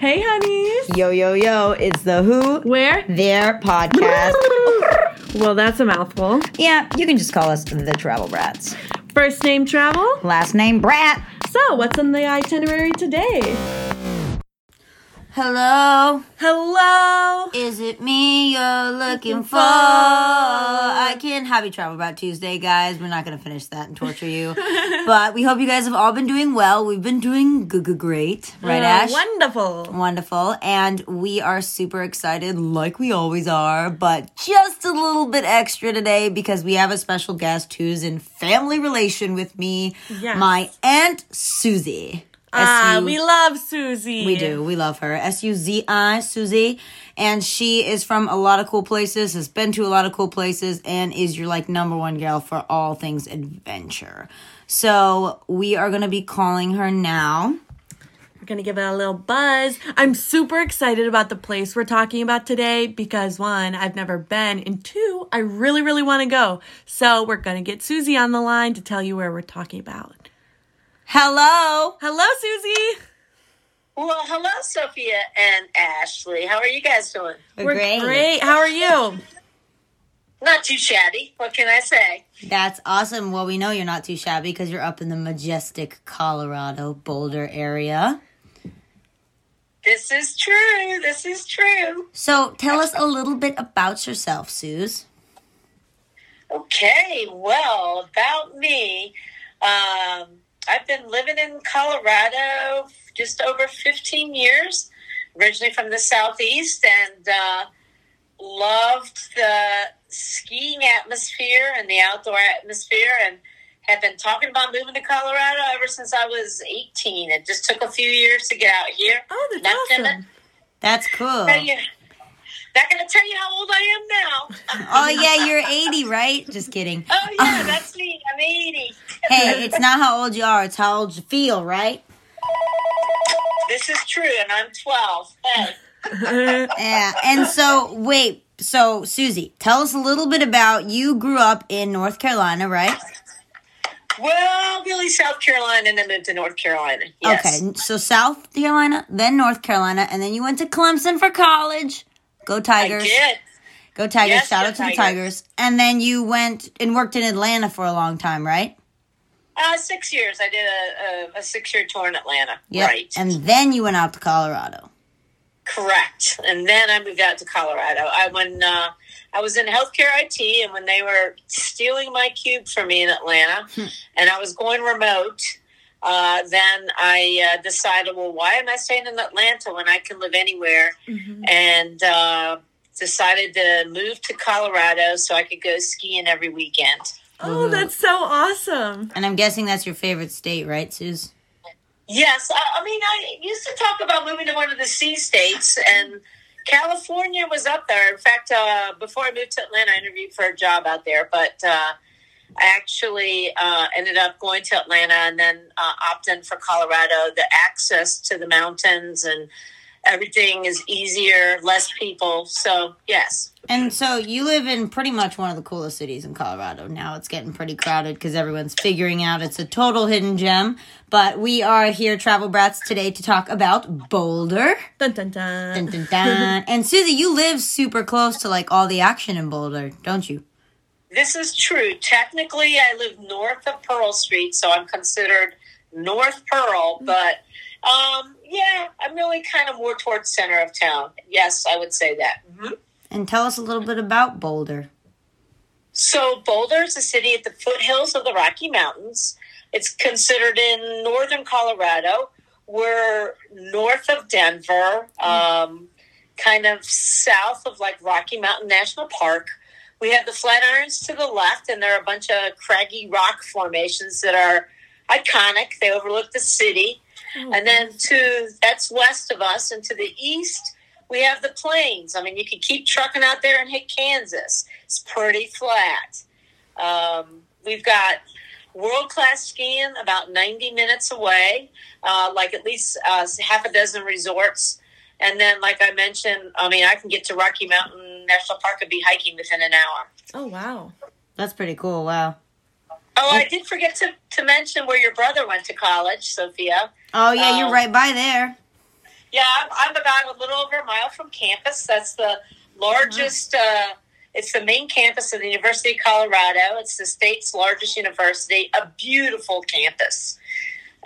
Hey, honeys. Yo, yo, yo, it's the Who, Where? Their podcast. Well, that's a mouthful. yeah, you can just call us the Travel Brats. First name travel. Last name Brat. So, what's on the itinerary today? Hello, Hello. is it me you're looking for? I can happy Travel about Tuesday, guys. We're not gonna finish that and torture you, but we hope you guys have all been doing well. We've been doing g- g- great, right, Uh, Ash? Wonderful. Wonderful. And we are super excited, like we always are, but just a little bit extra today because we have a special guest who's in family relation with me, Yes. my Aunt Susie. Ah, S-U- we love Susie. we do. We love her. S U Z I, Susie. And she is from a lot of cool places, has been to a lot of cool places, and is your like number one gal for all things adventure. So we are going to be calling her now. We're gonna give it a little buzz. I'm super excited about the place we're talking about today because one, I've never been, and two, I really, really want to go. So we're gonna get Susie on the line to tell you where we're talking about. Hello. Hello, Susie. Well, hello, Sophia and Ashley. How are you guys doing? We're great. How are you? Not too shabby. What can I say? That's awesome. Well, we know you're not too shabby because you're up in the majestic Colorado Boulder area. This is true. This is true. So tell us a little bit about yourself, Suze. Okay. Well, about me, um, I've been living in Colorado just over 15 years. Originally from the southeast, and uh, loved the skiing atmosphere and the outdoor atmosphere, and have been talking about moving to Colorado ever since I was 18. It just took a few years to get out here. Oh, that's Not gonna- awesome. That's cool. you, not going to tell you how old I am now. Oh yeah, you're 80, right? Just kidding. oh yeah, that's me. I'm 80. Hey, it's not how old you are; it's how old you feel, right? This is true, and I'm 12. Hey, Yeah. And so, wait. So, Susie, tell us a little bit about you. Grew up in North Carolina, right? well, really, South Carolina, and then moved to North Carolina. Yes. Okay. So South Carolina, then North Carolina, and then you went to Clemson for college. Go I Tigers! did. Go Tigers! Yes, Shout out to the Tigers. And then you went and worked in Atlanta for a long time, right? Uh, six years. I did a, a, a six year tour in Atlanta. Yep. Right. And then you went out to Colorado. Correct. And then I moved out to Colorado. I when uh, I was in healthcare IT, and when they were stealing my cube from me in Atlanta, and I was going remote, uh, then I uh, decided, well, why am I staying in Atlanta when I can live anywhere? Mhm. And uh, decided to move to Colorado so I could go skiing every weekend. Oh, that's so awesome. And I'm guessing that's your favorite state, right, Suze? Yes, I, I mean, I used to talk about moving to one of the sea states, and California was up there. In fact, uh, before I moved to Atlanta, I interviewed for a job out there, but uh, I actually uh, ended up going to Atlanta and then uh, opted for Colorado. The access to the mountains and everything is easier, less people. So, yes. And so you live in pretty much one of the coolest cities in Colorado. Now it's getting pretty crowded because everyone's figuring out it's a total hidden gem. But we are here, Travel Brats, today to talk about Boulder. Dun dun dun. Dun, dun, dun. and Susie, you live super close to like all the action in Boulder, don't you? This is true. Technically, I live north of Pearl Street, so I'm considered North Pearl. But um, yeah, I'm really kind of more towards center of town. Yes, I would say that. Mhm. And tell us a little bit about Boulder. So Boulder is a city at the foothills of the Rocky Mountains. It's considered in northern Colorado. We're north of Denver, um, kind of south of like Rocky Mountain National Park. We have the Flatirons to the left, and there are a bunch of craggy rock formations that are iconic. They overlook the city. And then to that's west of us, and to the east, we have the plains. I mean, you could keep trucking out there and hit Kansas. It's pretty flat. Um, we've got world class skiing about 90 minutes away, uh, like at least uh, half a dozen resorts. And then, like I mentioned, I mean, I can get to Rocky Mountain National Park and be hiking within an hour. Oh wow. That's pretty cool. Wow. Oh, I did forget to, to mention where your brother went to college, Sophia. Oh yeah, you're Um, right by there. Yeah, I'm, I'm about a little over a mile from campus. That's the largest. Uh, it's the main campus of the University of Colorado. It's the state's largest university. A beautiful campus,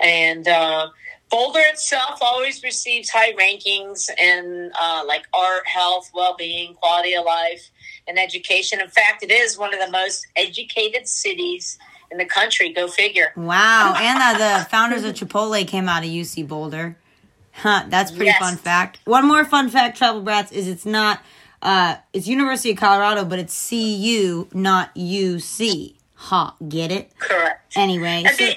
and uh, Boulder itself always receives high rankings in uh, like art, health, well-being, quality of life, and education. In fact, it is one of the most educated cities in the country. Go figure. Wow. And uh, the founders of Chipotle came out of UC Boulder. Huh, that's pretty Yes. fun fact. One more fun fact, Travel Brats, is it's not, uh, it's University of Colorado, but it's CU, not UC. Ha, get it? Correct. Anyway, And so,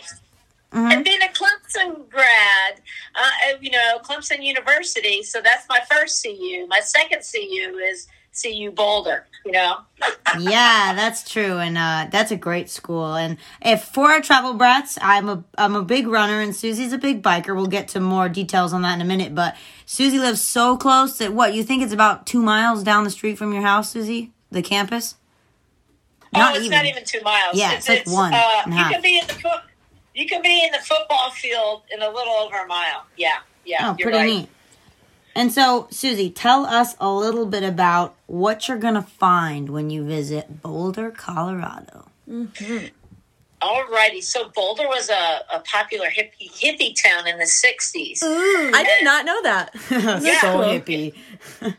being, and being a Clemson grad, uh, you know, Clemson University, so that's my first CU. My second CU is CU Boulder, you know. yeah, that's true, and uh, that's a great school. And if for our travel brats, I'm a I'm a big runner, and Susie's a big biker. We'll get to more details on that in a minute. But Susie lives so close that what you think it's about two miles down the street from your house, Susie, the campus. oh, it's not even two miles. Yeah, it's like one Uh, you half. can be in the. You can be in the football field in a little over a mile. Yeah, yeah. Oh, you're pretty right. neat. And so, Susie, tell us a little bit about what you're gonna find when you visit Boulder, Colorado. Mm-hmm. Alrighty, so Boulder was a, a popular hippie hippie town in the '60s. I did not know that. Yeah. so hippie. and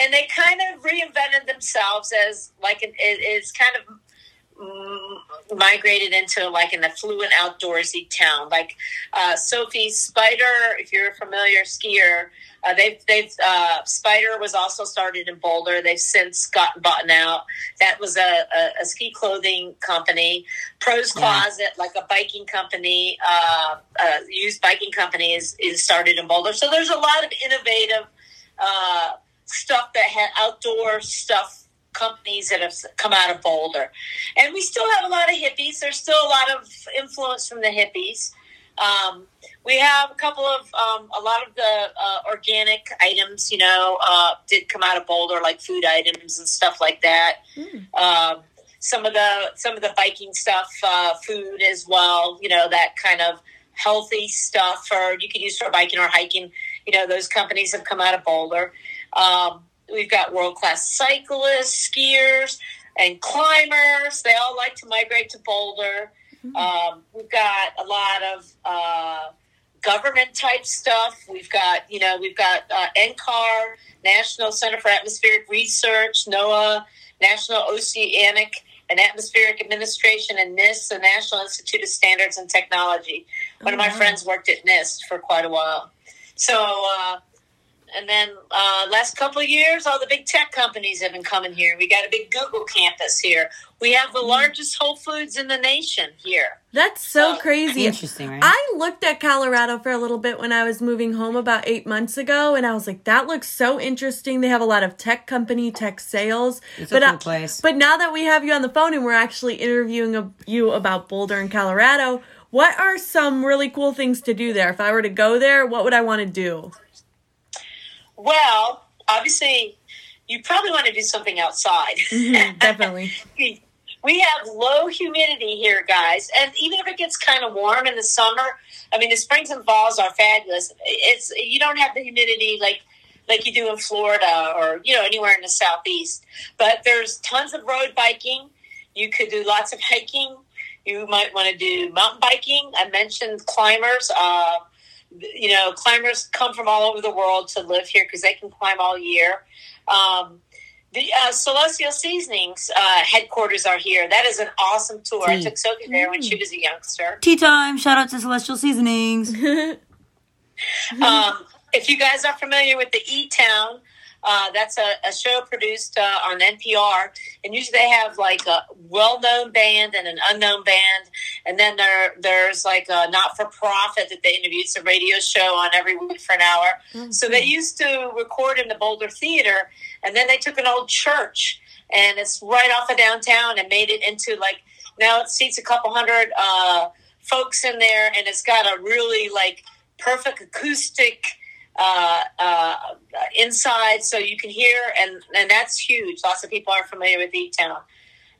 and they kind of reinvented themselves as like an, it, it's kind of migrated into like an affluent outdoorsy town. Like uh, sophie Spyder if you're a familiar skier uh, they've they've uh, Spyder was also started in boulder. They've since gotten bought out. That was a, a, a ski clothing company. Pros Yeah. closet like a biking company uh, uh, used biking company is, is started in boulder. So there's a lot of innovative uh, stuff that had outdoor stuff companies that have come out of Boulder. And we still have a lot of hippies. There's still a lot of influence from the hippies. Um, we have a couple of um, a lot of the uh, organic items, you know, uh, did come out of Boulder, like food items and stuff like that. Um, some of the some of the biking stuff, uh, food as well. You know, that kind of healthy stuff, or you could use for biking or hiking. You know, those companies have come out of Boulder. Um, we've got world class cyclists, skiers, and climbers. They all like to migrate to Boulder. Um, we've got a lot of uh, government type stuff. We've got, you know, we've got uh, NCAR, National Center for Atmospheric Research, NOAA, National Oceanic and Atmospheric Administration, and NIST, the National Institute of Standards and Technology. One of my friends worked at NIST for quite a while. So, uh, and then uh, last couple of years, all the big tech companies have been coming here. We got a big Google campus here. We have the largest Whole Foods in the nation here. That's so Uh, crazy. Interesting, right? I looked at Colorado for a little bit when I was moving home about eight months ago, and I was like, "That looks so interesting." They have a lot of tech company, tech sales. It's a but cool uh, place. But now that we have you on the phone and we're actually interviewing a, you about Boulder and Colorado, what are some really cool things to do there? If I were to go there, what would I want to do? Well, obviously, you probably want to do something outside. Definitely. we have low humidity here, guys, and even if it gets kind of warm in the summer, I mean, the springs and falls are fabulous. It's you don't have the humidity like like you do in Florida or you know anywhere in the southeast, but there's tons of road biking. You could do lots of hiking. You might want to do mountain biking. I mentioned climbers. Uh, you know, climbers come from all over the world to live here because they can climb all year. Um, the uh, Celestial Seasonings uh, headquarters are here. That is an awesome tour. I Tea. took Sophie there when she was a youngster. Tea time. Shout out to Celestial Seasonings. Um, if you guys are familiar with the E Town, uh, that's a, a show produced uh, on NPR, and usually they have like a well-known band and an unknown band, and then there there's like a not-for-profit that they interview. It's a radio show on every week for an hour. So they used to record in the Boulder Theater, and then they took an old church, and it's right off of downtown, and made it into like now it seats a couple hundred uh, folks in there, and it's got a really like perfect acoustic uh, uh, inside, so you can hear, and and that's huge. Lots of people aren't familiar with E Town.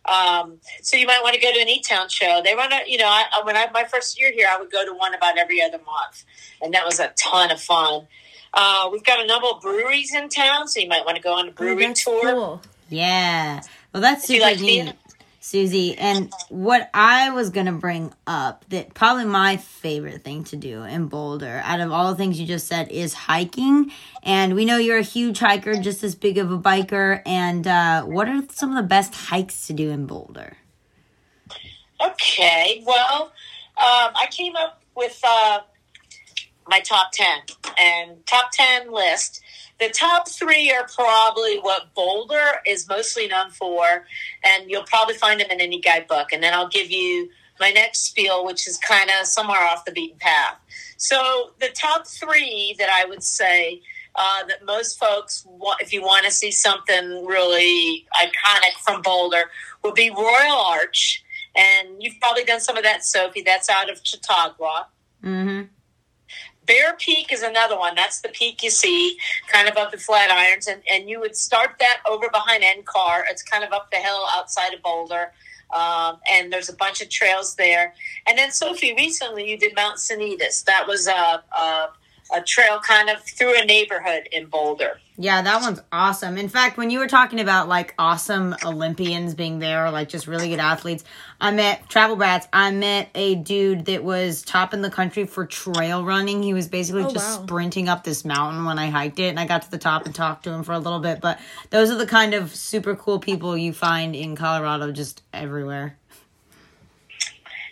Um, so you might want to go to an E-Town show. They run a, you know, I, when I my first year here, I would go to one about every other month, and that was a ton of fun. Uh, we've got a number of breweries in town, so you might want to go on a Oh, that's tour. cool. Yeah. Well, that's you super like neat, Susie. And what I was going to bring up that probably my favorite thing to do in Boulder, out of all the things you just said, is hiking. And we know you're a huge hiker, just as big of a biker. And uh, what are some of the best hikes to do in Boulder? Okay, well, um, I came up with uh, my top 10 and top 10 list. The top three are probably what Boulder is mostly known for, and you'll probably find them in any guidebook. And then I'll give you my next spiel, which is kind of somewhere off the beaten path. So, the top three that I would say uh, that most folks, want, if you want to see something really iconic from Boulder, would be Royal Arch. And you've probably done some of that, Sophie. That's out of Chautauqua. Mm-hmm. Bear Peak is another one. That's the peak you see, kind of up the Flatirons, and and you would start that over behind NCAR. It's kind of up the hill outside of Boulder, um, and there's a bunch of trails there. And then Sophie, recently you did Mount Sanitas. That was a a, a trail kind of through a neighborhood in Boulder. Yeah, that one's awesome. In fact, when you were talking about like awesome Olympians being there, like just really good athletes, I met Travel Brats. I met a dude that was top in the country for trail running. He was basically Oh, just wow. sprinting up this mountain when I hiked it, and I got to the top and talked to him for a little bit. But those are the kind of super cool people you find in Colorado, just everywhere.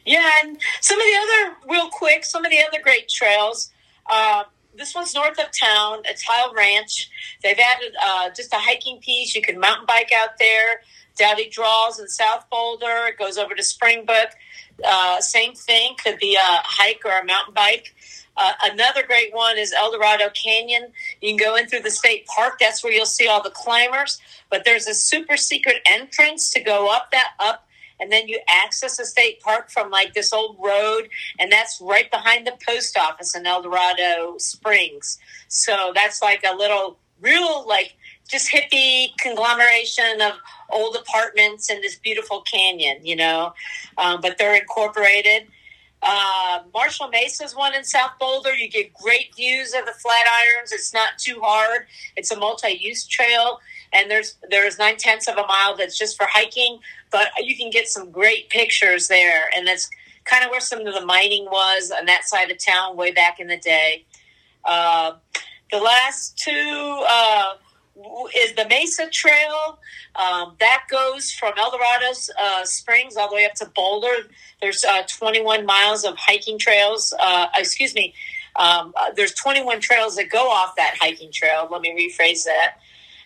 Yeah, and some of the other, real quick, some of the other great trails. Uh, this one's north of town. It's Heil Ranch. They've added uh, just a hiking piece. You can mountain bike out there. Doudy Draw's in South Boulder. It goes over to Springbrook. Uh, same thing. Could be a hike or a mountain bike. Uh, another great one is Eldorado Canyon. You can go in through the state park. That's where you'll see all the climbers. But there's a super secret entrance to go up that up and then you access the state park from like this old road and that's right behind the post office in Eldorado Springs so that's like a little real like just hippie conglomeration of old apartments in this beautiful canyon you know um, but they're incorporated uh, Marshall Mesa's one in South Boulder. You get great views of the Flatirons. It's not too hard. It's a multi-use trail, and there's there's nine tenths of a mile that's just for hiking. But you can get some great pictures there, and that's kind of where some of the mining was on that side of town way back in the day. Uh, the last two uh, is the Mesa Trail. Um, that goes from Eldorado uh, Springs all the way up to Boulder. There's uh, 21 miles of hiking trails. Uh, excuse me. Um, uh, there's 21 trails that go off that hiking trail. Let me rephrase that.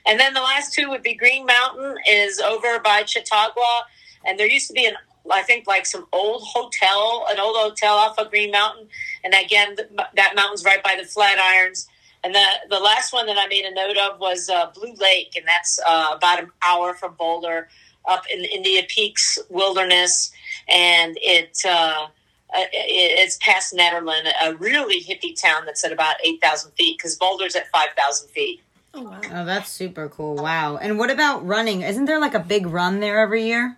And then the last two would be Green Mountain is over by Chautauqua, and there used to be an I think like some old hotel, an old hotel off of Green Mountain, and again that mountain's right by the Flatirons. And the the last one that I made a note of was uh, Blue Lake, and that's uh, about an hour from Boulder, up in the Indian Peaks Wilderness, and it. Uh, uh, it's past Nederland, a really hippie town that's at about 8,000 feet because Boulder's at 5,000 feet. Oh wow. Oh, that's super cool. Wow. And what about running? Isn't there like a big run there every year?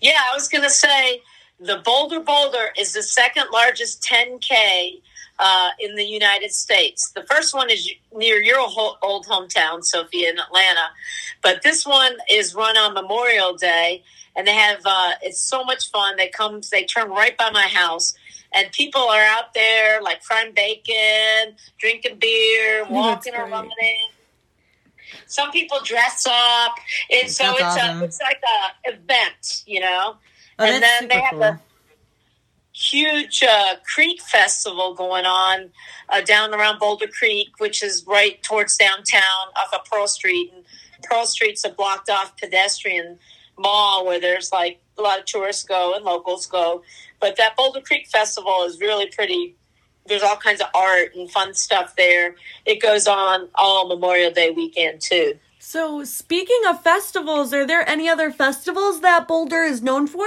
Yeah, I was going to say the Bolder Boulder is the second largest 10K uh, in the United States. The first one is near your old hometown, Sophia, in Atlanta. But this one is run on Memorial Day, and they have uh, it's so much fun. They come, they turn right by my house. And people are out there like frying bacon, drinking beer, walking great. around. Some people dress up. and so That's it's awesome. a it's like a event, you know Oh, And then they have cool. the- huge uh, creek festival going on uh, down around Boulder Creek, which is right towards downtown off of Pearl Street. And Pearl Street's a blocked off pedestrian mall where there's like a lot of tourists go and locals go. But that Boulder Creek festival is really pretty. There's all kinds of art and fun stuff there. It goes on all Memorial Day weekend too. So, speaking of festivals, are there any other festivals that Boulder is known for?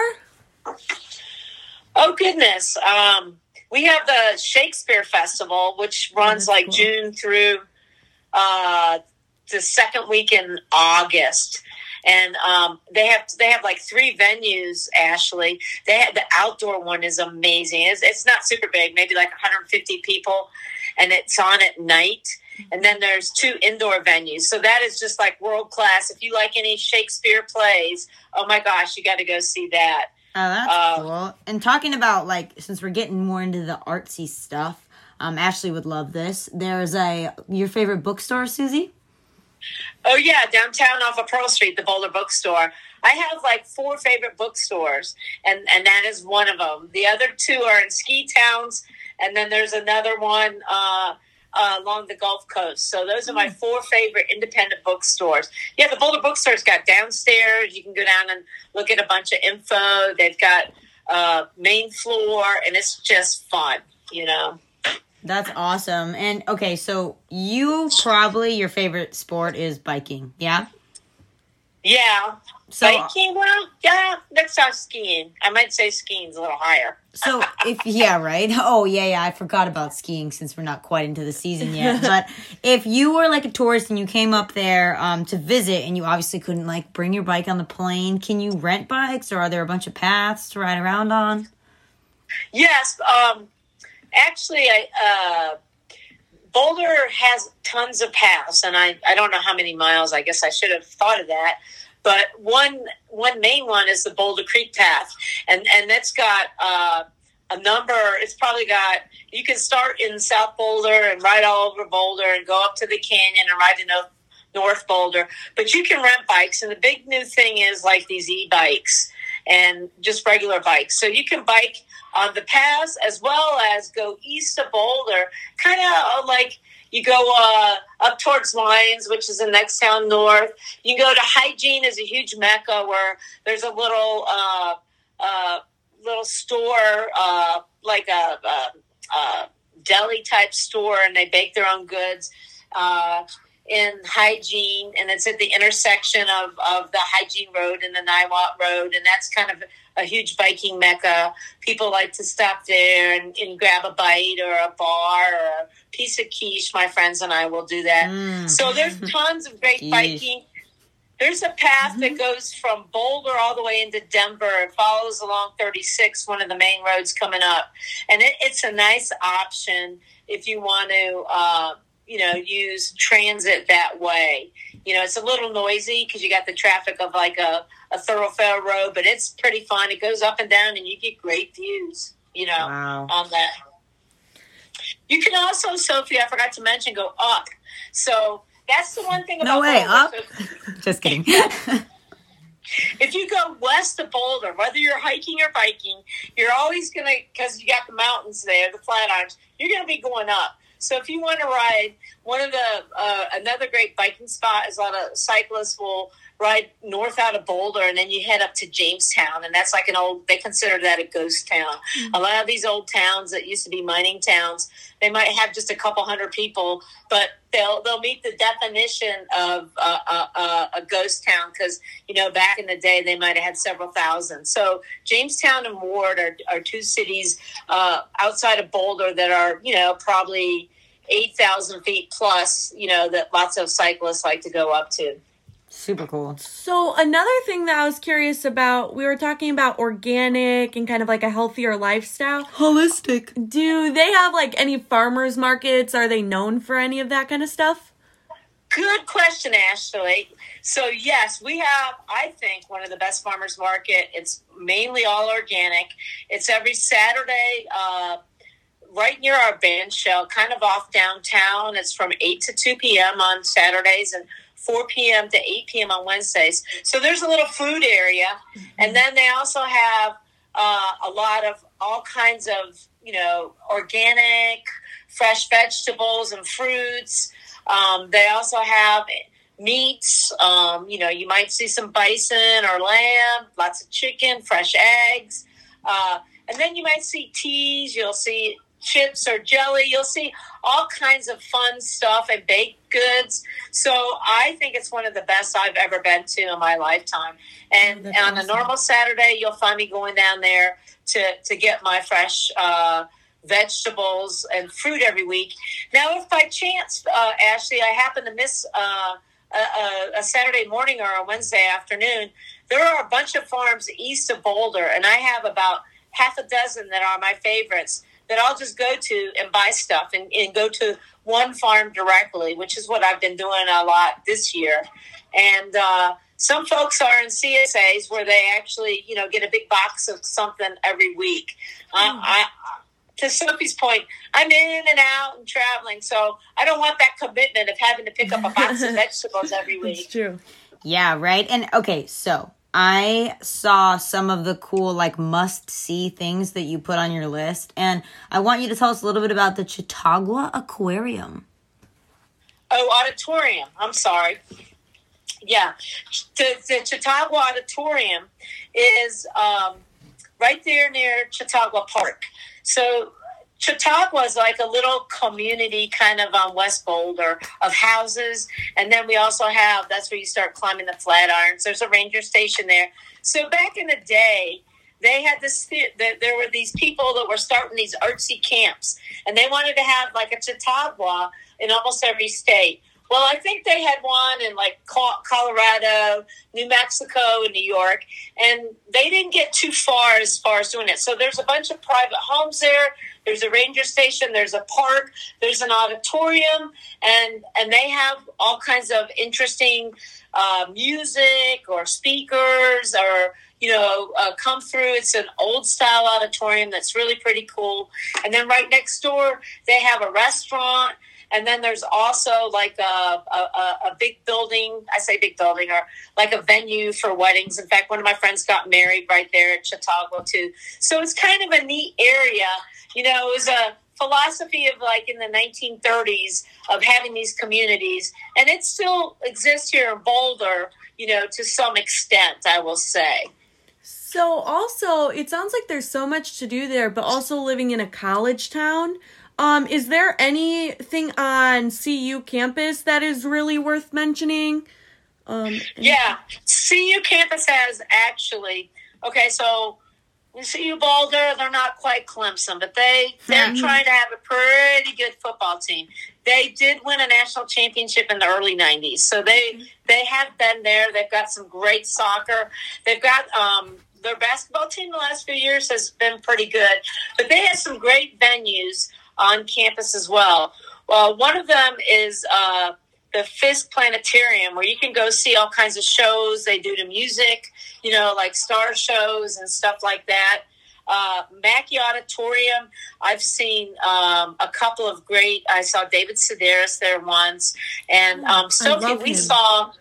Oh goodness. Um, we have the Shakespeare Festival, which runs that's like cool. June through uh, the second week in August. And um, they have they have like three venues. Ashley, they had the outdoor one is amazing. It's, it's not super big, maybe like 150 people, and it's on at night. And then there's two indoor venues, so that is just like world class. If you like any Shakespeare plays, oh my gosh, you got to go see that. Oh, that's Uh, cool. And talking about like, since we're getting more into the artsy stuff, um, Ashley would love this. There's a your favorite bookstore, Susie. Oh yeah, downtown off of Pearl Street, the Boulder Bookstore. I have like four favorite bookstores, and and that is one of them. The other two are in ski towns, and then there's another one uh, uh, along the Gulf Coast. So those are my four favorite independent bookstores. Yeah, the Boulder Bookstore's got downstairs. You can go down and look at a bunch of info. They've got uh, main floor, and it's just fun. You know. That's awesome. And okay, so you probably your favorite sport is biking, yeah? Yeah. So Biking, well, yeah, next time skiing. I might say skiing's a little higher. So if yeah, right? Oh yeah, yeah. I forgot about skiing since we're not quite into the season yet. But if you were like a tourist and you came up there um, to visit, and you obviously couldn't like bring your bike on the plane, can you rent bikes, or are there a bunch of paths to ride around on? Yes, um, actually, I, uh, Boulder has tons of paths, and I, I don't know how many miles. I guess I should have thought of that. But one one main one is the Boulder Creek Path, and and that's got uh, a number. It's probably got you can start in South Boulder and ride all over Boulder and go up to the canyon and ride to North, North Boulder. But you can rent bikes, and the big new thing is like these e-bikes and just regular bikes. So you can bike on the pass as well as go east of Boulder, kind of like you go uh, up towards Lyons, which is the next town north. You go to Hygiene is a huge mecca where there's a little uh, uh, little store, uh, like a, a, a deli type store, and they bake their own goods. In hygiene, and it's at the intersection of, of the hygiene road and the Niwot road, and that's kind of a huge biking mecca. People like to stop there and, and grab a bite or a bar or a piece of quiche. My friends and I will do that. Mm. So there's tons of great biking. There's a path that goes from Boulder all the way into Denver. It follows along 36, one of the main roads coming up, and it, it's a nice option if you want to. Uh, you know, use transit that way. You know, it's a little noisy because you got the traffic of like a, a thoroughfare road, but it's pretty fun. It goes up and down, and you get great views. You know, Wow. on that. You can also, Sophie, I forgot to mention, go up. So that's the one thing about No way, Boulder. up? Just kidding. if you go west of Boulder, whether you're hiking or biking, you're always gonna because you got the mountains there, the Flatirons. You're gonna be going up. So if you want to ride, one of the uh, another great biking spot is a lot of cyclists will ride north out of Boulder and then you head up to Jamestown, and that's like an old. They consider that a ghost town. A lot of these old towns that used to be mining towns, they might have just a couple hundred people, but they'll they'll meet the definition of uh, uh, uh, a ghost town because you know back in the day they might have had several thousand. So Jamestown and Ward are, are two cities uh, outside of Boulder that are you know probably eight thousand feet plus. You know that lots of cyclists like to go up to. Super cool. So another thing that I was curious about, we were talking about organic and kind of like a healthier lifestyle. Holistic. Do they have like any farmers markets? Are they known for any of that kind of stuff? Good question, Ashley. So yes, we have. I think one of the best farmers market. It's mainly all organic. It's every Saturday, uh, right near our band shell, kind of off downtown. It's from eight to two p.m. on Saturdays and four p.m. to eight p.m. on Wednesdays. So there's a little food area, and then they also have uh, a lot of all kinds of you know organic, fresh vegetables and fruits. Um, they also have meats. Um, you know, you might see some bison or lamb, lots of chicken, fresh eggs. Uh, and then you might see teas. You'll see chips or jelly. You'll see all kinds of fun stuff and baked goods. So I think it's one of the best I've ever been to in my lifetime. And, Oh, on a normal Saturday, you'll find me going down there to, to get my fresh uh, vegetables and fruit every week. Now, if by chance, uh, Ashley, I happen to miss uh, a, a Saturday morning or a Wednesday afternoon, there are a bunch of farms east of Boulder, and I have about half a dozen that are my favorites that I'll just go to and buy stuff and, and go to one farm directly, which is what I've been doing a lot this year. And uh, some folks are in CSAs where they actually, you know, get a big box of something every week. Uh, mm. I, to Sophie's point, I'm in and out and traveling, so I don't want that commitment of having to pick up a box of vegetables every week. It's true. Yeah, right. And okay, so I saw some of the cool, like, must see things that you put on your list, and I want you to tell us a little bit about the Chautauqua Aquarium. Oh, auditorium. I'm sorry yeah, the, the Chautauqua Auditorium is um, right there near Chautauqua Park. So Chautauqua is like a little community kind of on West Boulder of houses. And then we also have, that's where you start climbing the Flatirons. There's a ranger station there. So back in the day, they had this, there were these people that were starting these artsy camps and they wanted to have like a Chautauqua in almost every state. Well, I think they had one in like Colorado, New Mexico, and New York, and they didn't get too far as far as doing it. So there's a bunch of private homes there. There's a ranger station. There's a park. There's an auditorium, and and they have all kinds of interesting uh, music or speakers or you know, uh, come through. It's an old style auditorium that's really pretty cool. And then right next door, they have a restaurant and then there's also like a, a, a big building. I say big building or like a venue for weddings. In fact, one of my friends got married right there at Chautauqua too. So it's kind of a neat area. You know, it was a philosophy of like in the 1930s of having these communities, and it still exists here in Boulder. You know, to some extent, I will say. So also, it sounds like there's so much to do there, but also living in a college town. Um, is there anything on CU campus that is really worth mentioning? Um, yeah, CU campus has actually. Okay, so CU Boulder, they're not quite Clemson, but they they're mm-hmm. trying to have a pretty good football team. They did win a national championship in the early '90s, so they mm-hmm. they have been there. They've got some great soccer. They've got um, their basketball team the last few years has been pretty good, but they have some great venues on campus as well. Well, one of them is uh, the Fiske Planetarium, where you can go see all kinds of shows. They do the music, you know, like star shows and stuff like that. Uh, Macky Auditorium, I've seen um, a couple of great. I saw David Sedaris there once, and oh, um, Sophie, we him. saw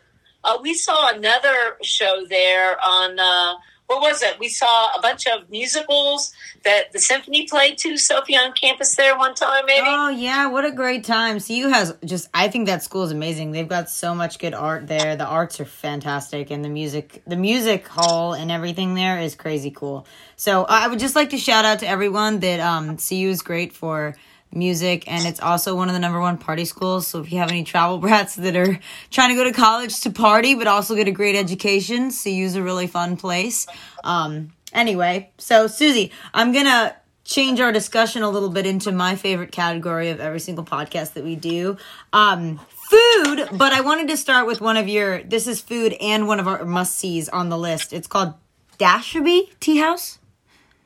uh, we saw another show there on. Uh, what was it? We saw a bunch of musicals that the symphony played to Sophie on campus there one time, maybe. Oh yeah, what a great time! CU has just I think that school is amazing. They've got so much good art there. The arts are fantastic, and the music, the music hall and everything there is crazy cool. So I would just like to shout out to everyone that um, CU is great for music and it's also one of the number one party schools. So if you have any travel brats that are trying to go to college to party but also get a great education CU's a really fun place. Um anyway so susie i'm gonna change our discussion a little bit into my favorite category of every single podcast that we do. Um food but i wanted to start with one of your this is food and one of our must sees on the list. It's called Dushanbe tea house?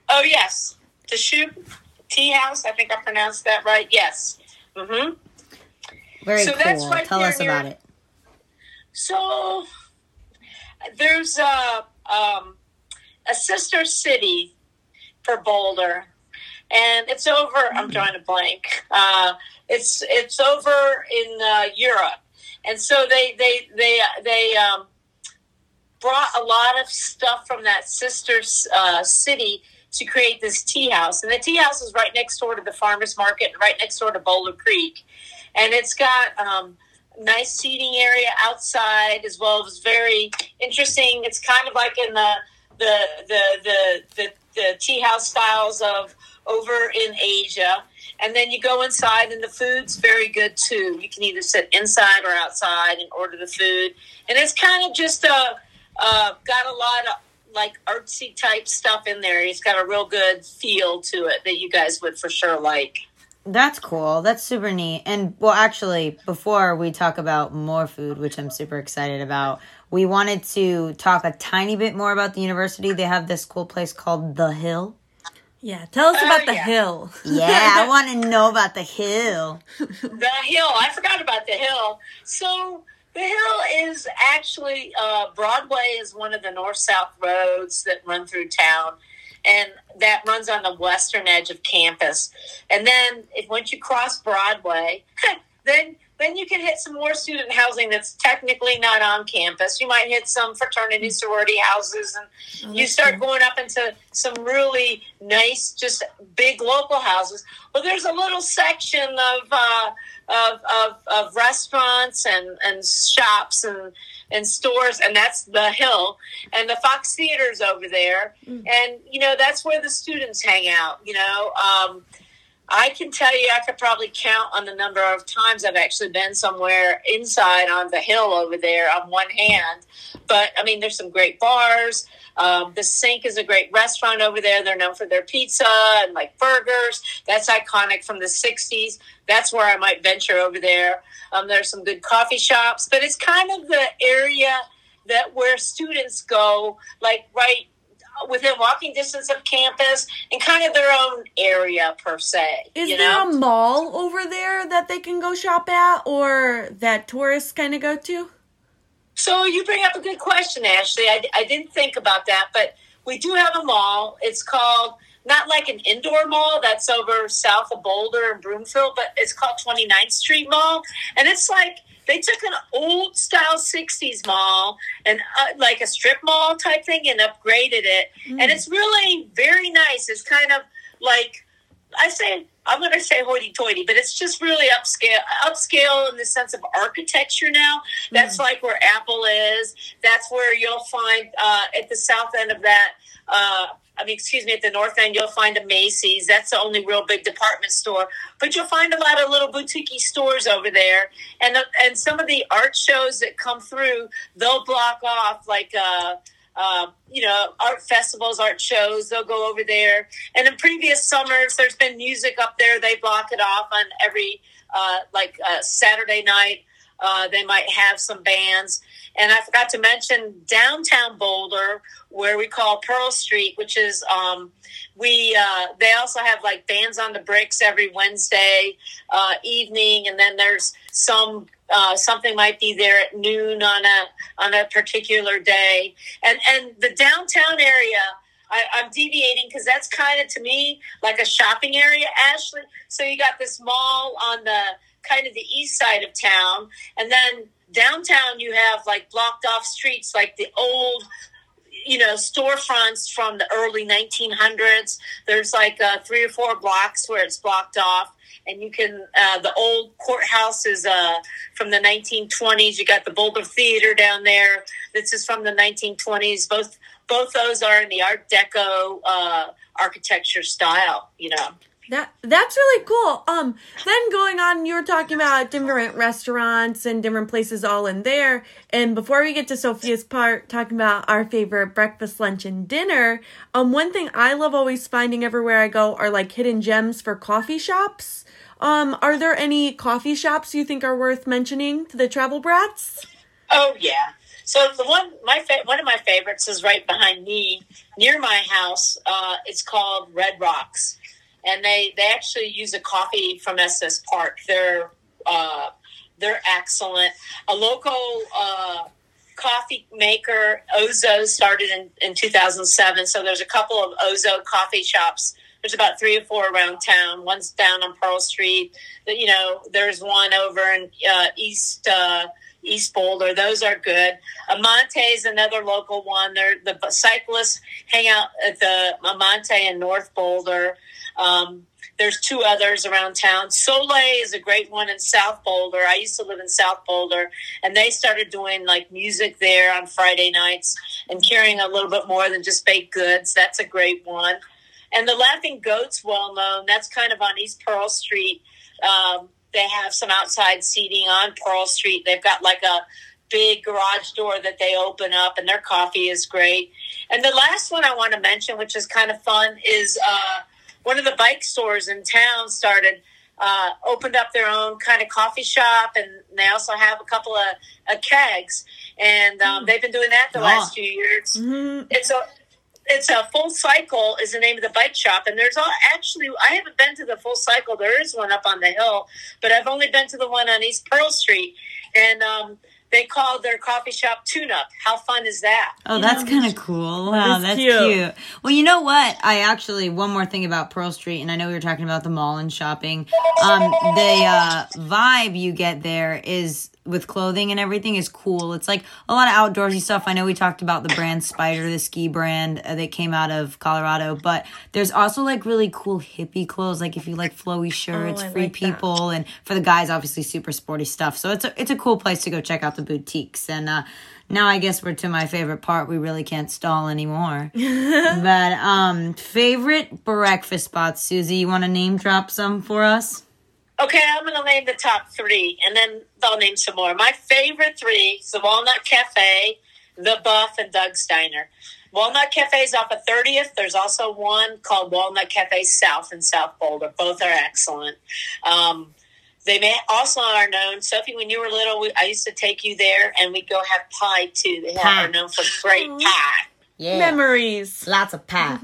Oh yes. The shoot Tea House. I think I pronounced that right. Yes. Mm-hmm. Very so cool. That's right Tell us near, about it. So there's a um, a sister city for Boulder, and it's over. Mm-hmm. I'm drawing a blank. Uh, it's it's over in uh, Europe, and so they they they they um, brought a lot of stuff from that sister uh, city to create this tea house. And the tea house is right next door to the farmers market, and right next door to Boulder Creek. And it's got um, nice seating area outside as well as very interesting. It's kind of like in the the the the the, the tea house styles of over in Asia. And then you go inside, and the food's very good too. You can either sit inside or outside and order the food. And it's kind of just a uh, got a lot of like artsy type stuff in there. He's got a real good feel to it that you guys would for sure like. That's cool. That's super neat. And well, actually, before we talk about more food, which I'm super excited about, we wanted to talk a tiny bit more about the university. They have this cool place called The Hill. Yeah, tell us Oh, about the yeah. hill. Yeah, I want to know about The Hill. The hill. I forgot about the hill. So the hill is actually uh, Broadway is one of the north south roads that run through town, and that runs on the western edge of campus. And then if once you cross Broadway, then then you can hit some more student housing that's technically not on campus. You might hit some fraternity sorority houses and Oh, you start cool. going up into some really nice, just big local houses. Well, there's a little section of uh, of, of, of restaurants and, and shops and and stores, and that's the Hill, and the Fox Theater's over there, Mm. and you know that's where the students hang out. You know. Um, I can tell you, I could probably count on the number of times I've actually been somewhere inside on the hill over there on one hand. But I mean, there's some great bars. Um, the Sink is a great restaurant over there. They're known for their pizza and like burgers. That's iconic from the 60s. That's where I might venture over there. Um, there's some good coffee shops, but it's kind of the area that where students go, like right within walking distance of campus and kind of their own area per se. Is you there a mall over there that they can go shop at or that tourists kind of go to? So you bring up a good question, Ashley. I, I didn't think about that, but we do have a mall. It's called not like an indoor mall that's over south of Boulder and Broomfield, but it's called 29th Street Mall, and it's like they took an old style 60s mall and uh, like a strip mall type thing and upgraded it, and it's really very nice. It's kind of like I say I'm going to say hoity-toity, but it's just really upscale, upscale in the sense of architecture. Now, that's like where Apple is. That's where you'll find uh, at the south end of that. Uh, I mean, excuse me, at the north end, you'll find a Macy's. That's the only real big department store. But you'll find a lot of little boutique stores over there, and the, and some of the art shows that come through, they'll block off like. Uh, uh, you know, art festivals, art shows. They'll go over there. And in previous summers, there's been music up there. They block it off on every, uh, like, uh, Saturday night. Uh, they might have some bands. And I forgot to mention downtown Boulder, where we call Pearl Street, which is, um, we, uh, they also have like bands on the bricks every Wednesday, uh, evening. And then there's some, uh, something might be there at noon on a, on a particular day. And, and the downtown area, I, I'm deviating because that's kind of to me like a shopping area, Ashley. So you got this mall on the kind of the east side of town, and then downtown you have like blocked off streets, like the old, you know, storefronts from the early 1900s. There's like uh, three or four blocks where it's blocked off. And you can, uh, the old courthouse is uh, from the 1920s. You got the Boulder Theater down there. This is from the 1920s. Both both those are in the Art Deco uh, architecture style. You know. That that's really cool. Um, then going on, you were talking about different restaurants and different places all in there. And before we get to Sophia's part, talking about our favorite breakfast, lunch, and dinner. Um, one thing I love always finding everywhere I go are like hidden gems for coffee shops. Um, are there any coffee shops you think are worth mentioning to the travel brats? Oh yeah. So the one my fa- one of my favorites is right behind me, near my house. Uh, it's called Red Rocks, and they they actually use a coffee from SS Park. They're uh, they're excellent. A local uh, coffee maker, Ozo, started in in 2007. So there's a couple of Ozo coffee shops. There's about three or four around town. One's down on Pearl Street. You know, there's one over in uh, East. East Boulder. Those are good. Amante is another local one. They're, the cyclists hang out at the Amante in North Boulder. Um, there's two others around town. Soleil is a great one in South Boulder. I used to live in South Boulder, and they started doing like music there on Friday nights and carrying a little bit more than just baked goods. That's a great one. And the Laughing Goat's well known. That's kind of on East Pearl Street. Um, they have some outside seating on Pearl Street. They've got like a big garage door that they open up, and their coffee is great. And the last one I want to mention, which is kind of fun, is uh, one of the bike stores in town started uh, opened up their own kind of coffee shop, and they also have a couple of, of kegs, and um, they've been doing that the Ah. last few years. Mhm. It's a it's a full cycle is the name of the bike shop, and there's all actually I haven't been to the full cycle. There is one up on the hill, but I've only been to the one on East Pearl Street, and um, they call their coffee shop Tune Up. How fun is that? Oh, that's kind of cool. Wow, is that's cute. cute. Well, you know what? I actually one more thing about Pearl Street, and I know we were talking about the mall and shopping. Um, the uh, vibe you get there is with clothing and everything is cool. It's like a lot of outdoorsy stuff. I know we talked about the brand Spyder, the ski brand uh, that came out of Colorado, but there's also like really cool hippie clothes. Like if you like flowy shirts, Oh, free like that. people, and for the guys, obviously super sporty stuff. So it's a it's a cool place to go check out the boutiques and. uh now I guess we're to my favorite part. We really can't stall anymore. but um favorite breakfast spots, Susie, you want to name drop some for us? Okay, I'm going to name the top three, and then I'll name some more. My favorite three is the Walnut Cafe, the Buff, and Doug's Diner. Walnut Cafe is off of 30th. There's also one called Walnut Cafe South in South Boulder. Both are excellent. Um, they may also are known. Sophie, when you were little, we, I used to take you there, and we'd go have pie too. They Pie. are known for great pie. Yeah. Memories. Lots of pie.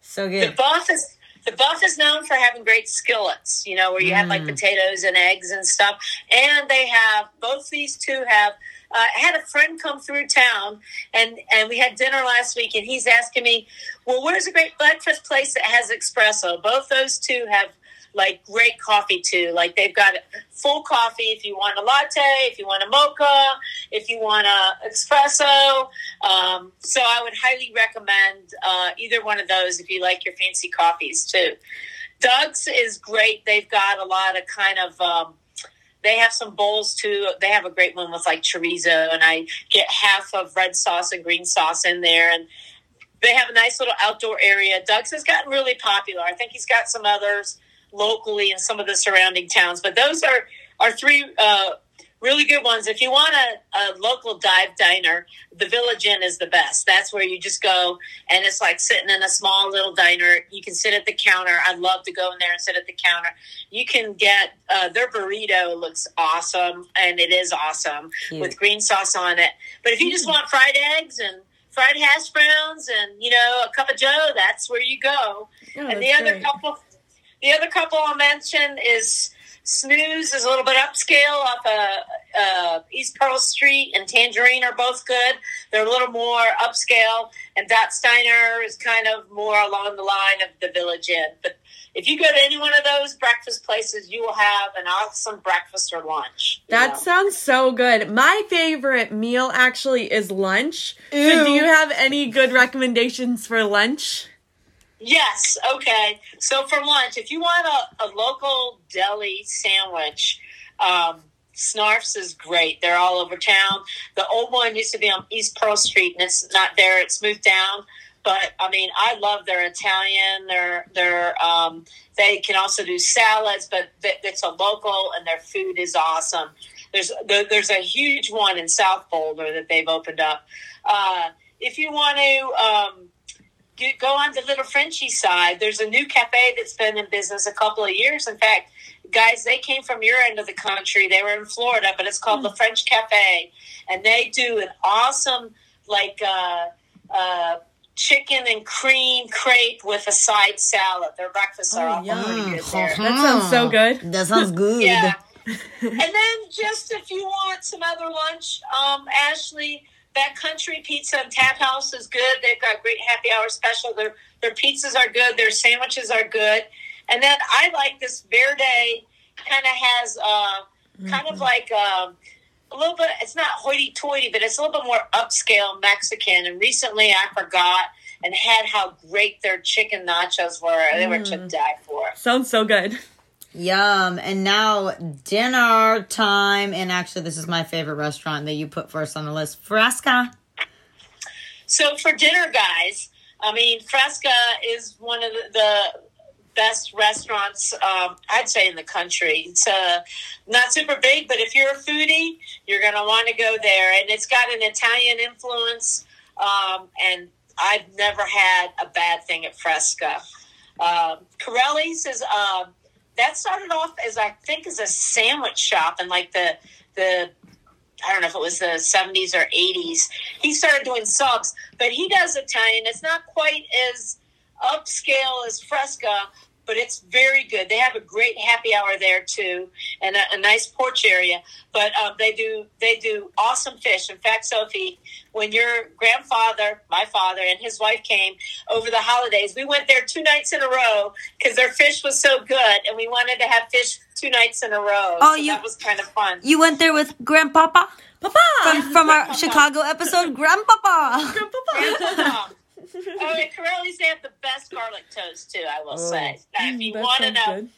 so good. The buff is the buff is known for having great skillets, you know, where you have like potatoes and eggs and stuff. And they have both these two have. Uh, I had a friend come through town, and and we had dinner last week, and he's asking me, "Well, where's a great breakfast place that has espresso?" Both those two have like great coffee too. Like they've got full coffee if you want a latte, if you want a mocha, if you want a espresso. Um, so I would highly recommend uh, either one of those if you like your fancy coffees too. Doug's is great. They've got a lot of kind of. Um, they have some bowls too. They have a great one with like chorizo, and I get half of red sauce and green sauce in there, and they have a nice little outdoor area. Doug's has gotten really popular. I think he's got some others locally in some of the surrounding towns, but those are are three uh, really good ones. If you want a, a local dive diner, the Village Inn is the best. That's where you just go and it's like sitting in a small little diner. You can sit at the counter. I'd love to go in there and sit at the counter. You can get uh, their burrito looks awesome, and it is awesome Cute. with green sauce on it. But if you just want fried eggs and fried hash browns and you know a cup of Joe, that's where you go. Oh, and the other great. couple, the other couple I'll mention is Snooze is a little bit upscale off uh, uh, East Pearl Street, and Tangerine are both good. They're a little more upscale, and Dot's Diner is kind of more along the line of the Village Inn. But if you go to any one of those breakfast places, you will have an awesome breakfast or lunch. That know. sounds so good. My favorite meal actually is lunch. So do you have any good recommendations for lunch? Yes. Okay. So for lunch, if you want a, a local deli sandwich, um, Snarf's is great. They're all over town. The old one used to be on East Pearl Street, and it's not there. It's moved down. But I mean, I love their Italian. Their their um, they can also do salads, but it's a local, and their food is awesome. There's there, there's a huge one in South Boulder that they've opened up. Uh, if you want to. Um, get- go on the Little Frenchy side. There's a new cafe that's been in business a couple of years. In fact, guys, they came from your end of the country. They were in Florida, but it's called the French Cafe, and they do an awesome like uh, uh, chicken and cream crepe with a side salad. Their breakfasts are Oh, often yum. pretty good there. That sounds so good. That sounds good. Yeah. and then just if you want some other lunch, um, Ashley, Backcountry Pizza and Tap House is good. They've got great happy hour special. Their their pizzas are good. Their sandwiches are good. And then I like this Verde kind of has uh, kind of like um, a little bit. It's not hoity-toity, but it's a little bit more upscale Mexican. And recently, I forgot and had how great their chicken nachos were. They were to die for. Sounds so good. Yum. And now dinner time. And actually, this is my favorite restaurant that you put first on the list. Frasca. So for dinner, guys, I mean, Frasca is one of the, best restaurants um, I'd say in the country. It's uh, not super big, but if you're a foodie, you're going to want to go there. And it's got an Italian influence, um, and I've never had a bad thing at Frasca. Um, Carelli's is um, that started off as I think as a sandwich shop and like the the I don't know if it was the 70s or 80s. He started doing subs, but he does Italian. It's not quite as upscale as Frasca, but it's very good. They have a great happy hour there too, and a, a nice porch area. But um, they do they do awesome fish. In fact, Sophie, when your grandfather, my father, and his wife came over the holidays, we went there two nights in a row because their fish was so good, and we wanted to have fish two nights in a row. Oh, so you- that was kind of fun. You went there with Grandpapa Papa! from from our Chicago episode. Grandpapa. Grandpa. Oh, and Carelli's they have the best garlic toast too. I will say. Now, if you want to know, good.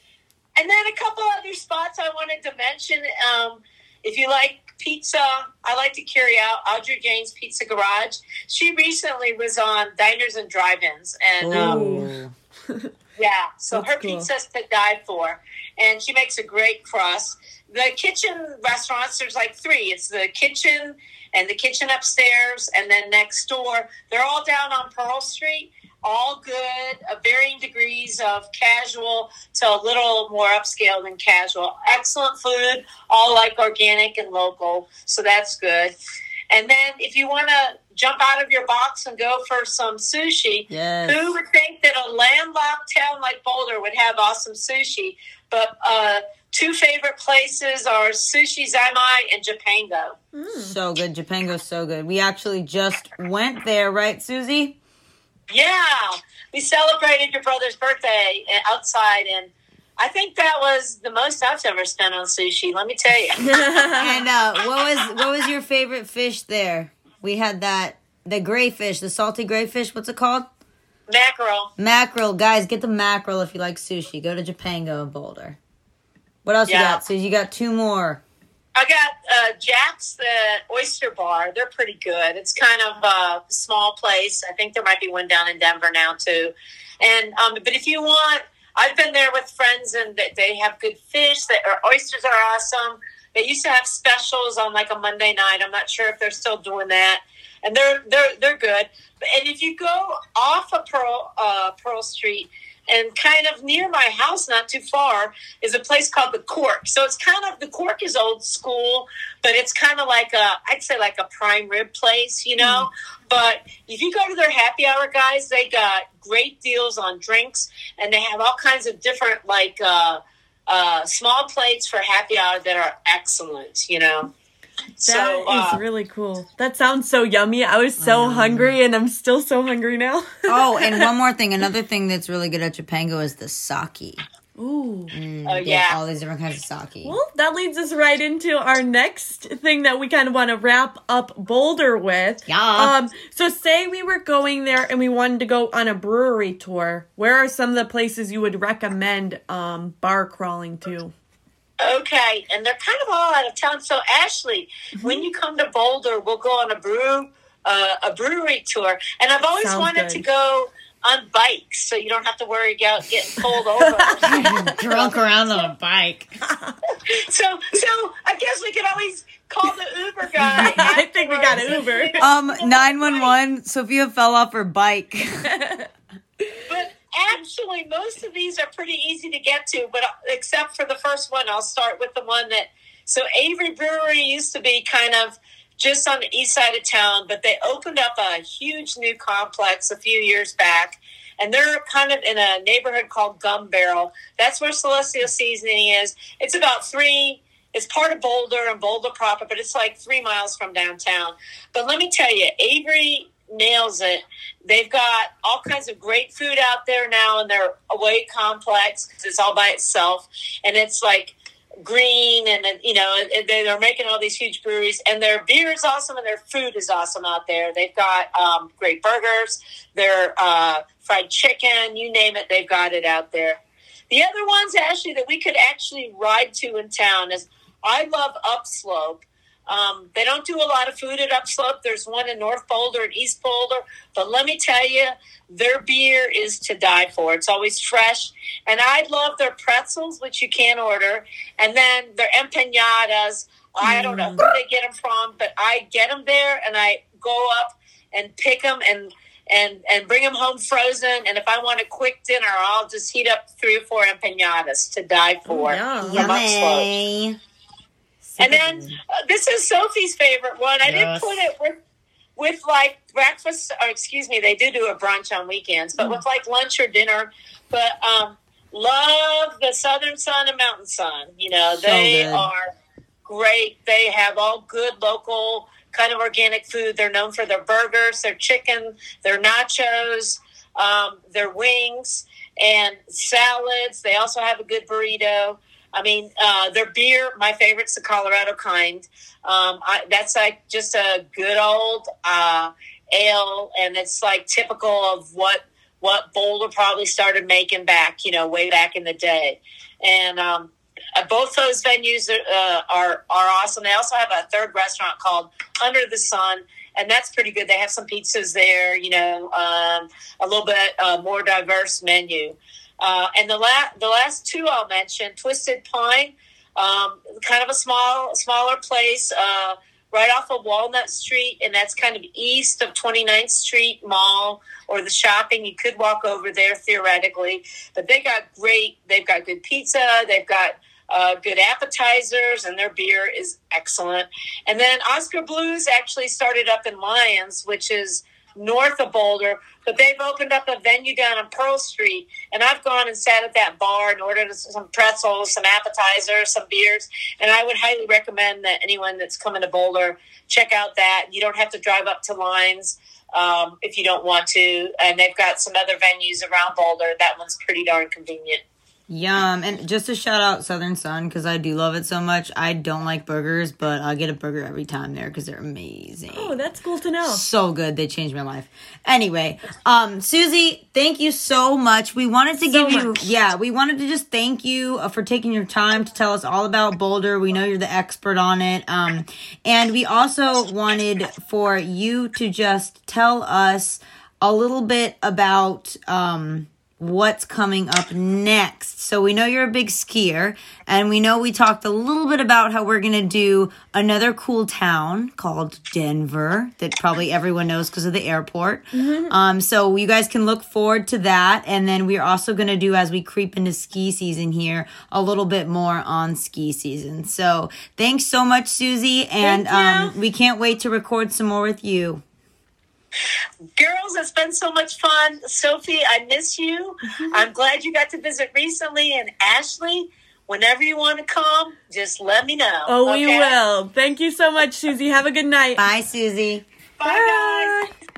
And then a couple other spots I wanted to mention. Um, if you like pizza, I like to carry out Audrey Jane's Pizza Garage. She recently was on Diners and Drive-ins, and um, Ooh. yeah, so That's her cool. pizza's to die for, and she makes a great crust. The kitchen restaurants, there's like three. It's the kitchen and the kitchen upstairs, and then next door. They're all down on Pearl Street. All good, uh, varying degrees of casual to a little more upscale than casual. Excellent food, all like organic and local, so that's good. And then if you want to jump out of your box and go for some sushi, Yes. who would think that a landlocked town like Boulder would have awesome sushi? But uh, two favorite places are Sushi Zanmai and Japango. So good. Japango's so good. We actually just went there, right, Susie? Yeah, we celebrated your brother's birthday uh, outside, and I think that was the most I've ever spent on sushi. Let me tell you. And uh, what was what was your favorite fish there? We had that the gray fish, the salty gray fish. What's it called? Mackerel. Mackerel, guys. Get the mackerel if you like sushi. Go to Japango in Boulder. What else you got, So You got two more. I got uh, Jax, the oyster bar. They're pretty good. It's kind of a small place. I think there might be one down in Denver now too. And um, but if you want, I've been there with friends, and they- they have good fish. Their oysters are awesome. They used to have specials on like a Monday night. I'm not sure if they're still doing that. And they're they're they're good. And if you go off of Pearl uh, Pearl Street and kind of near my house, not too far, is a place called the Cork. So it's kind of the Cork is old school, but it's kind of like a I'd say like a prime rib place, you know. But if you go to their happy hour, guys, they got great deals on drinks, and they have all kinds of different like uh, uh, small plates for happy hour that are excellent, you know. That so is uh, really cool. That sounds so yummy. I was so hungry and I'm still so hungry now. Oh, and one more thing. Another thing that's really good at Japango is the sake. Ooh. Mm, Oh, yeah. all these different kinds of sake. Well, that leads us right into our next thing that we kind of want to wrap up Boulder with. Yeah. Um. So, say we were going there and we wanted to go on a brewery tour. Where are some of the places you would recommend um bar crawling to? Okay, and they're kind of all out of town. So Ashley, when you come to Boulder, we'll go on a brew uh, a brewery tour, and I've always Sounds wanted good. to go on bikes, so you don't have to worry about getting pulled over. Drunk around on a bike. so, so I guess we could always call the Uber guy. I think we got an. Uber. Um, nine one one. Sophia fell off her bike. But actually, most of these are pretty easy to get to, but uh, except for the first one, I'll start with the one that. So Avery Brewery used to be kind of just on the east side of town, but they opened up a huge new complex a few years back. And they're kind of in a neighborhood called Gunbarrel. That's where Celestial Seasoning is. It's about three, it's part of Boulder and Boulder proper, but it's like three miles from downtown. But let me tell you, Avery nails it. They've got all kinds of great food out there now in their away complex 'cause it's all by itself, and it's like green and you know they- they're making all these huge breweries and their beer is awesome and their food is awesome out there. They've got um, great burgers. Their uh, fried chicken you name it they've got it out there. The other ones actually that we could actually ride to in town is i love upslope um, they don't do a lot of food at Upslope. There's one in North Boulder and East Boulder, but let me tell you, their beer is to die for. It's always fresh, and I love their pretzels, which you can order, and then their empanadas. I don't know who they get them from, but I get them there, and I go up and pick them, and and and bring them home frozen. And if I want a quick dinner, I'll just heat up three or four empanadas to die for. yeah. From Upslope. Yummy. And then uh, this is Sophie's favorite one. I Yes. didn't put it with with like breakfast or excuse me, they do do a brunch on weekends, but with like lunch or dinner. But um, love the Southern Sun and Mountain Sun. You know, So they good. are great. They have all good local kind of organic food. They're known for their burgers, their chicken, their nachos, um, their wings, and salads. They also have a good burrito. I mean, uh, their beer, my favorite's the Colorado kind. Um, I, that's like just a good old uh, ale, and it's like typical of what what Boulder probably started making back, you know, way back in the day. And um, uh, both those venues are, uh, are are awesome. They also have a third restaurant called Under the Sun, and that's pretty good. They have some pizzas there, you know, um, a little bit uh, more diverse menu. Uh, and the last the last two I'll mention, Twisted Pine, um, kind of a small smaller place. Uh, right off of Walnut Street, and that's kind of east of 29th Street Mall or the shopping. You could walk over there theoretically, but they got great. They've got good pizza. They've got uh, good appetizers, and their beer is excellent. And then Oskar Blues actually started up in Lyons, which is north of Boulder, but they've opened up a venue down on Pearl Street, and I've gone and sat at that bar and ordered some pretzels, some appetizers, some beers, and I would highly recommend that anyone that's coming to Boulder check out that. You don't have to drive up to Lyons um, if you don't want to, and they've got some other venues around Boulder. That one's pretty darn convenient. Yum. And just to shout out Southern Sun because I do love it so much. I don't like burgers, but I get a burger every time there because they're amazing. Oh, that's cool to know. so good. They changed my life. Anyway, um, Susie, thank you so much. We wanted to So give you, much. yeah, we wanted to just thank you uh, for taking your time to tell us all about Boulder. We know you're the expert on it. Um, and we also wanted for you to just tell us a little bit about, um, what's coming up next. So we know you're a big skier and we know we talked a little bit about how we're going to do another cool town called Denver that probably everyone knows because of the airport. Um so you guys can look forward to that and then we're also going to do as we creep into ski season here a little bit more on ski season. So thanks so much Susie and um we can't wait to record some more with you. Girls, it's been so much fun. Sophie, I miss you. Mm-hmm. I'm glad you got to visit recently. And Ashley, whenever you want to come, just let me know. Oh, we will. Thank you so much, Susie. Have a good night. Bye Susie. Bye, guys.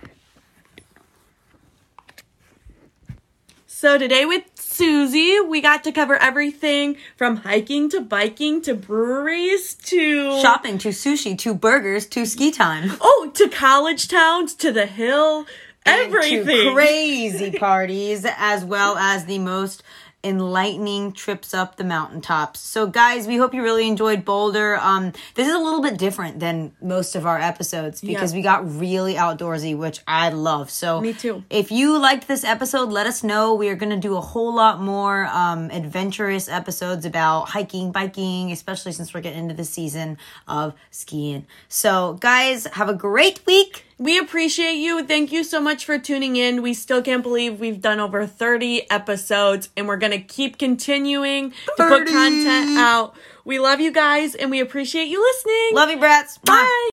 So today with Susie, we got to cover everything from hiking to biking to breweries to shopping to sushi to burgers to ski time. Oh, to college towns to the hill. And Everything. crazy parties as well as the most enlightening trips up the mountaintops. So guys, we hope you really enjoyed Boulder. Um this is a little bit different than most of our episodes because Yeah. we got really outdoorsy, which I love. So Me too. If you liked this episode, let us know. We are going to do a whole lot more um adventurous episodes about hiking, biking, especially since we're getting into the season of skiing. So guys, have a great week. We appreciate you. Thank you so much for tuning in. We still can't believe we've done over 30 episodes and we're going to keep continuing to put content out. We love you guys and we appreciate you listening. Love you, brats. Bye.